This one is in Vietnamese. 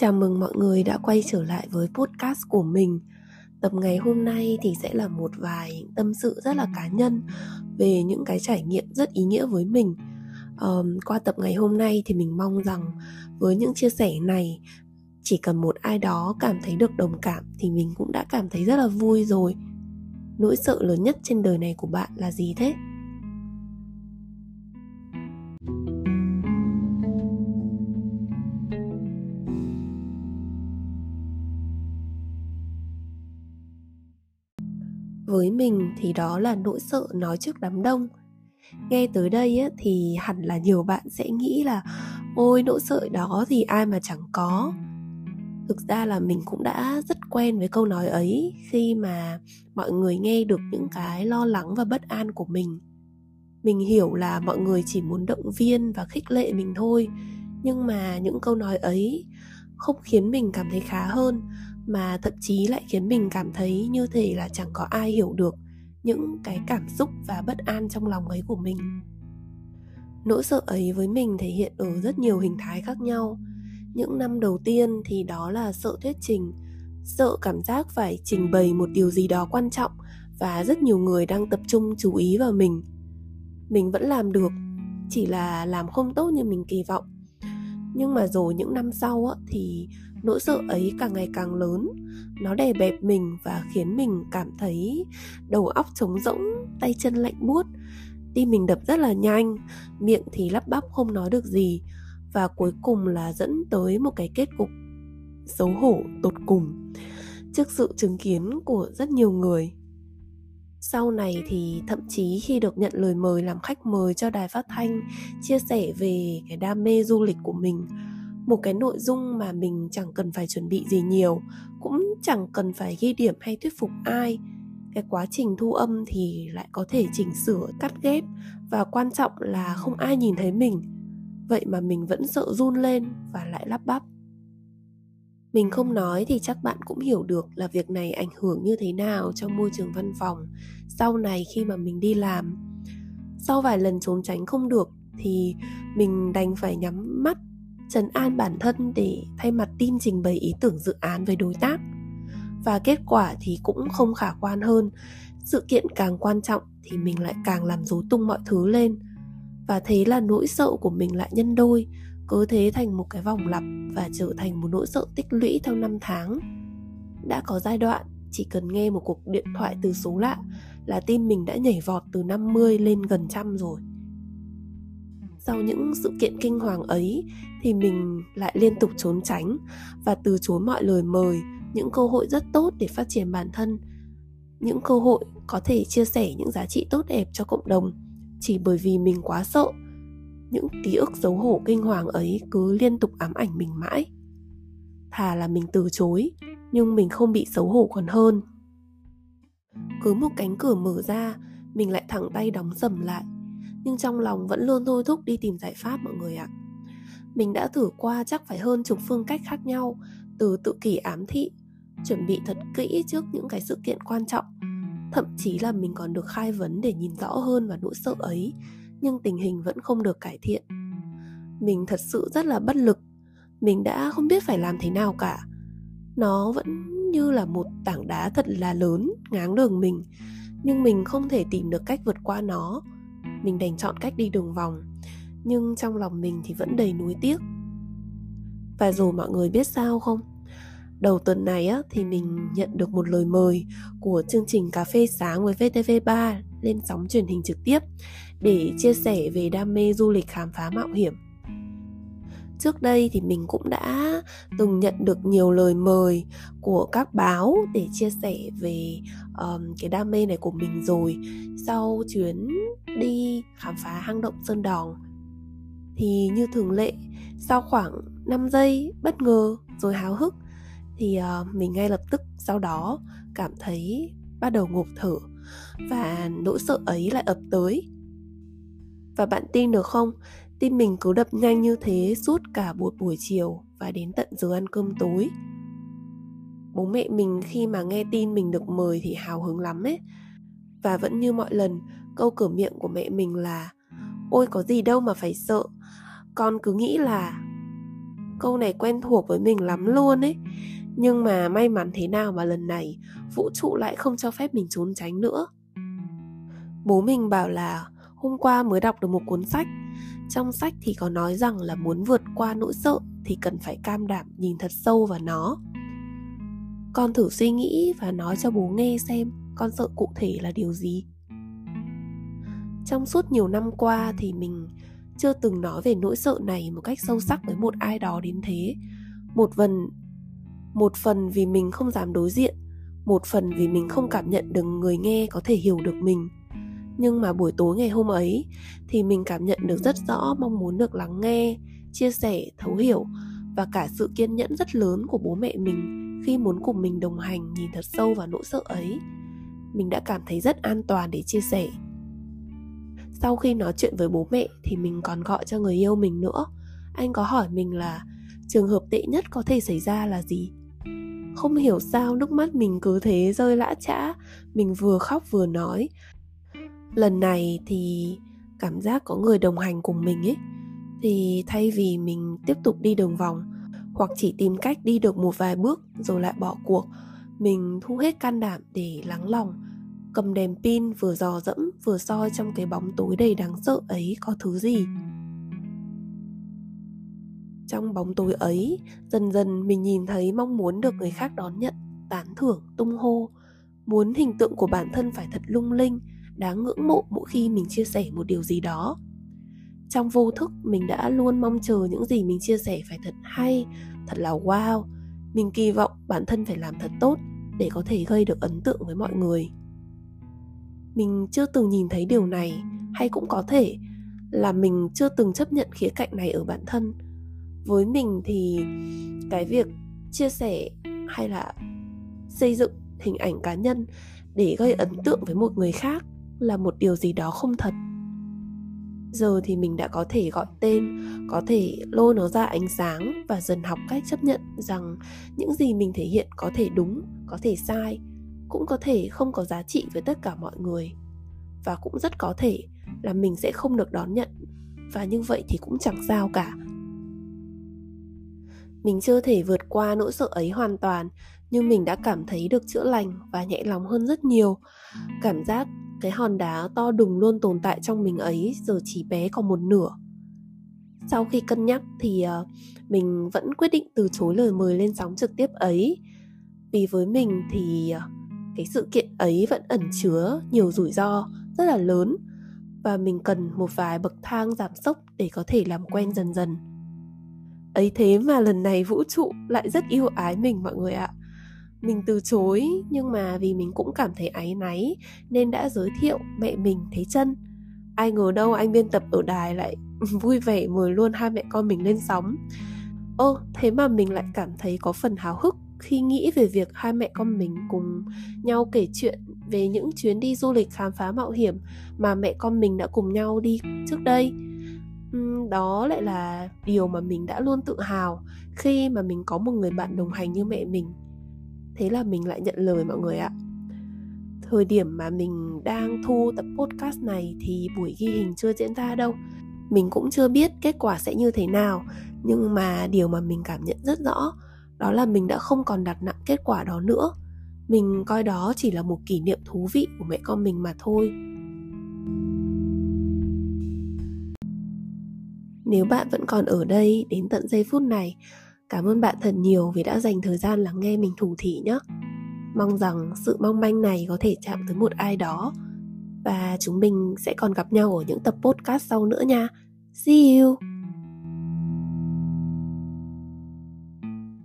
Chào mừng mọi người đã quay trở lại với podcast của mình. Tập ngày hôm nay thì sẽ là một vài tâm sự rất là cá nhân về những cái trải nghiệm rất ý nghĩa với mình. Um, qua tập ngày hôm nay thì mình mong rằng với những chia sẻ này chỉ cần một ai đó cảm thấy được đồng cảm thì mình cũng đã cảm thấy rất là vui rồi. Nỗi sợ lớn nhất trên đời này của bạn là gì thế? Với mình thì đó là nỗi sợ nói trước đám đông. Nghe tới đây ấy, thì hẳn là nhiều bạn sẽ nghĩ là ôi nỗi sợ đó thì ai mà chẳng có. Thực ra là mình cũng đã rất quen với câu nói ấy khi mà mọi người nghe được những cái lo lắng và bất an của mình. Mình hiểu là mọi người chỉ muốn động viên và khích lệ mình thôi nhưng mà những câu nói ấy không khiến mình cảm thấy khá hơn mà thậm chí lại khiến mình cảm thấy như thể là chẳng có ai hiểu được những cái cảm xúc và bất an trong lòng ấy của mình. Nỗi sợ ấy với mình thể hiện ở rất nhiều hình thái khác nhau. Những năm đầu tiên thì đó là sợ thuyết trình sợ cảm giác phải trình bày một điều gì đó quan trọng và rất nhiều người đang tập trung chú ý vào mình. Mình vẫn làm được chỉ là làm không tốt như mình kỳ vọng. Nhưng mà rồi những năm sau á, thì nỗi sợ ấy càng ngày càng lớn. Nó đè bẹp mình và khiến mình cảm thấy đầu óc trống rỗng, tay chân lạnh buốt. Tim mình đập rất là nhanh, miệng thì lắp bắp không nói được gì và cuối cùng là dẫn tới một cái kết cục xấu hổ, tột cùng trước sự chứng kiến của rất nhiều người. Sau này thì thậm chí khi được nhận lời mời làm khách mời cho đài phát thanh, chia sẻ về cái đam mê du lịch của mình một cái nội dung mà mình chẳng cần phải chuẩn bị gì nhiều, cũng chẳng cần phải ghi điểm hay thuyết phục ai. Cái quá trình thu âm thì lại có thể chỉnh sửa, cắt ghép và quan trọng là không ai nhìn thấy mình. Vậy mà mình vẫn sợ run lên và lại lắp bắp. Mình không nói thì chắc bạn cũng hiểu được là việc này ảnh hưởng như thế nào trong môi trường văn phòng sau này khi mà mình đi làm. Sau vài lần trốn tránh không được thì mình đành phải nhắm mắt trấn an bản thân để thay mặt team trình bày ý tưởng dự án với đối tác. Và kết quả thì cũng không khả quan hơn. Sự kiện càng quan trọng thì mình lại càng làm rối tung mọi thứ lên. Và thế là nỗi sợ của mình lại nhân đôi, cứ thế thành một cái vòng lặp và trở thành một nỗi sợ tích lũy theo năm tháng. Đã có giai đoạn, chỉ cần nghe một cuộc điện thoại từ số lạ là tim mình đã nhảy vọt từ 50 lên gần trăm rồi sau những sự kiện kinh hoàng ấy thì mình lại liên tục trốn tránh và từ chối mọi lời mời, những cơ hội rất tốt để phát triển bản thân, những cơ hội có thể chia sẻ những giá trị tốt đẹp cho cộng đồng. Chỉ bởi vì mình quá sợ, những ký ức xấu hổ kinh hoàng ấy cứ liên tục ám ảnh mình mãi. Thà là mình từ chối, nhưng mình không bị xấu hổ còn hơn. Cứ một cánh cửa mở ra, mình lại thẳng tay đóng sầm lại nhưng trong lòng vẫn luôn thôi thúc đi tìm giải pháp mọi người ạ. Mình đã thử qua chắc phải hơn chục phương cách khác nhau, từ tự kỷ ám thị, chuẩn bị thật kỹ trước những cái sự kiện quan trọng. Thậm chí là mình còn được khai vấn để nhìn rõ hơn vào nỗi sợ ấy, nhưng tình hình vẫn không được cải thiện. Mình thật sự rất là bất lực. Mình đã không biết phải làm thế nào cả. Nó vẫn như là một tảng đá thật là lớn, ngáng đường mình, nhưng mình không thể tìm được cách vượt qua nó mình đành chọn cách đi đường vòng. Nhưng trong lòng mình thì vẫn đầy nuối tiếc. Và rồi mọi người biết sao không đầu tuần này á, thì mình nhận được một lời mời của chương trình cà phê sáng với VTV3 lên sóng truyền hình trực tiếp để chia sẻ về đam mê du lịch khám phá mạo hiểm trước đây thì mình cũng đã từng nhận được nhiều lời mời của các báo để chia sẻ về um, cái đam mê này của mình rồi. Sau chuyến đi khám phá hang động sơn đòn thì như thường lệ sau khoảng 5 giây bất ngờ rồi háo hức thì uh, mình ngay lập tức sau đó cảm thấy bắt đầu ngộp thở và nỗi sợ ấy lại ập tới. Và bạn tin được không? Tim mình cứ đập nhanh như thế suốt cả buổi buổi chiều và đến tận giờ ăn cơm tối. Bố mẹ mình khi mà nghe tin mình được mời thì hào hứng lắm ấy. Và vẫn như mọi lần, câu cửa miệng của mẹ mình là, ôi, có gì đâu mà phải sợ. Con cứ nghĩ là câu này quen thuộc với mình lắm luôn ấy. Nhưng mà may mắn thế nào mà lần này vũ trụ lại không cho phép mình trốn tránh nữa. Bố mình bảo là, hôm qua mới đọc được một cuốn sách trong sách thì có nói rằng là muốn vượt qua nỗi sợ thì cần phải cam đảm nhìn thật sâu vào nó. Con thử suy nghĩ và nói cho bố nghe xem con sợ cụ thể là điều gì. Trong suốt nhiều năm qua thì mình chưa từng nói về nỗi sợ này một cách sâu sắc với một ai đó đến thế. Một phần một phần vì mình không dám đối diện, một phần vì mình không cảm nhận được người nghe có thể hiểu được mình nhưng mà buổi tối ngày hôm ấy thì mình cảm nhận được rất rõ mong muốn được lắng nghe, chia sẻ, thấu hiểu và cả sự kiên nhẫn rất lớn của bố mẹ mình khi muốn cùng mình đồng hành nhìn thật sâu vào nỗi sợ ấy. Mình đã cảm thấy rất an toàn để chia sẻ. Sau khi nói chuyện với bố mẹ thì mình còn gọi cho người yêu mình nữa. Anh có hỏi mình là trường hợp tệ nhất có thể xảy ra là gì? Không hiểu sao nước mắt mình cứ thế rơi lã chã. Mình vừa khóc vừa nói lần này thì cảm giác có người đồng hành cùng mình ấy, thì thay vì mình tiếp tục đi đường vòng hoặc chỉ tìm cách đi được một vài bước rồi lại bỏ cuộc, mình thu hết can đảm để lắng lòng, cầm đèn pin vừa dò dẫm, vừa soi trong cái bóng tối đầy đáng sợ ấy có thứ gì. Trong bóng tối ấy, dần dần mình nhìn thấy mong muốn được người khác đón nhận, tán thưởng, tung hô, muốn hình tượng của bản thân phải thật lung linh đáng ngưỡng mộ mỗi khi mình chia sẻ một điều gì đó. Trong vô thức, mình đã luôn mong chờ những gì mình chia sẻ phải thật hay, thật là wow. Mình kỳ vọng bản thân phải làm thật tốt để có thể gây được ấn tượng với mọi người. Mình chưa từng nhìn thấy điều này, hay cũng có thể là mình chưa từng chấp nhận khía cạnh này ở bản thân. Với mình thì cái việc chia sẻ hay là xây dựng hình ảnh cá nhân để gây ấn tượng với một người khác là một điều gì đó không thật. Giờ thì mình đã có thể gọi tên, có thể lôi nó ra ánh sáng và dần học cách chấp nhận rằng những gì mình thể hiện có thể đúng, có thể sai, cũng có thể không có giá trị với tất cả mọi người. Và cũng rất có thể là mình sẽ không được đón nhận, và như vậy thì cũng chẳng sao cả. Mình chưa thể vượt qua nỗi sợ ấy hoàn toàn nhưng mình đã cảm thấy được chữa lành và nhẹ lòng hơn rất nhiều. Cảm giác cái hòn đá to đùng luôn tồn tại trong mình ấy giờ chỉ bé còn một nửa. Sau khi cân nhắc thì uh, mình vẫn quyết định từ chối lời mời lên sóng trực tiếp ấy. Vì với mình thì uh, cái sự kiện ấy vẫn ẩn chứa nhiều rủi ro rất là lớn và mình cần một vài bậc thang giảm sốc để có thể làm quen dần dần. Ấy thế mà lần này vũ trụ lại rất yêu ái mình mọi người ạ mình từ chối nhưng mà vì mình cũng cảm thấy áy náy nên đã giới thiệu mẹ mình thấy chân. Ai ngờ đâu anh biên tập ở đài lại vui vẻ mời luôn hai mẹ con mình lên sóng. Ô thế mà mình lại cảm thấy có phần háo hức khi nghĩ về việc hai mẹ con mình cùng nhau kể chuyện về những chuyến đi du lịch khám phá mạo hiểm mà mẹ con mình đã cùng nhau đi trước đây. Đó lại là điều mà mình đã luôn tự hào khi mà mình có một người bạn đồng hành như mẹ mình thế là mình lại nhận lời mọi người ạ. Thời điểm mà mình đang thu tập podcast này thì buổi ghi hình chưa diễn ra đâu. Mình cũng chưa biết kết quả sẽ như thế nào, nhưng mà điều mà mình cảm nhận rất rõ, đó là mình đã không còn đặt nặng kết quả đó nữa. Mình coi đó chỉ là một kỷ niệm thú vị của mẹ con mình mà thôi. Nếu bạn vẫn còn ở đây đến tận giây phút này cảm ơn bạn thật nhiều vì đã dành thời gian lắng nghe mình thủ thị nhé. Mong rằng sự mong manh này có thể chạm tới một ai đó. Và chúng mình sẽ còn gặp nhau ở những tập podcast sau nữa nha. See you!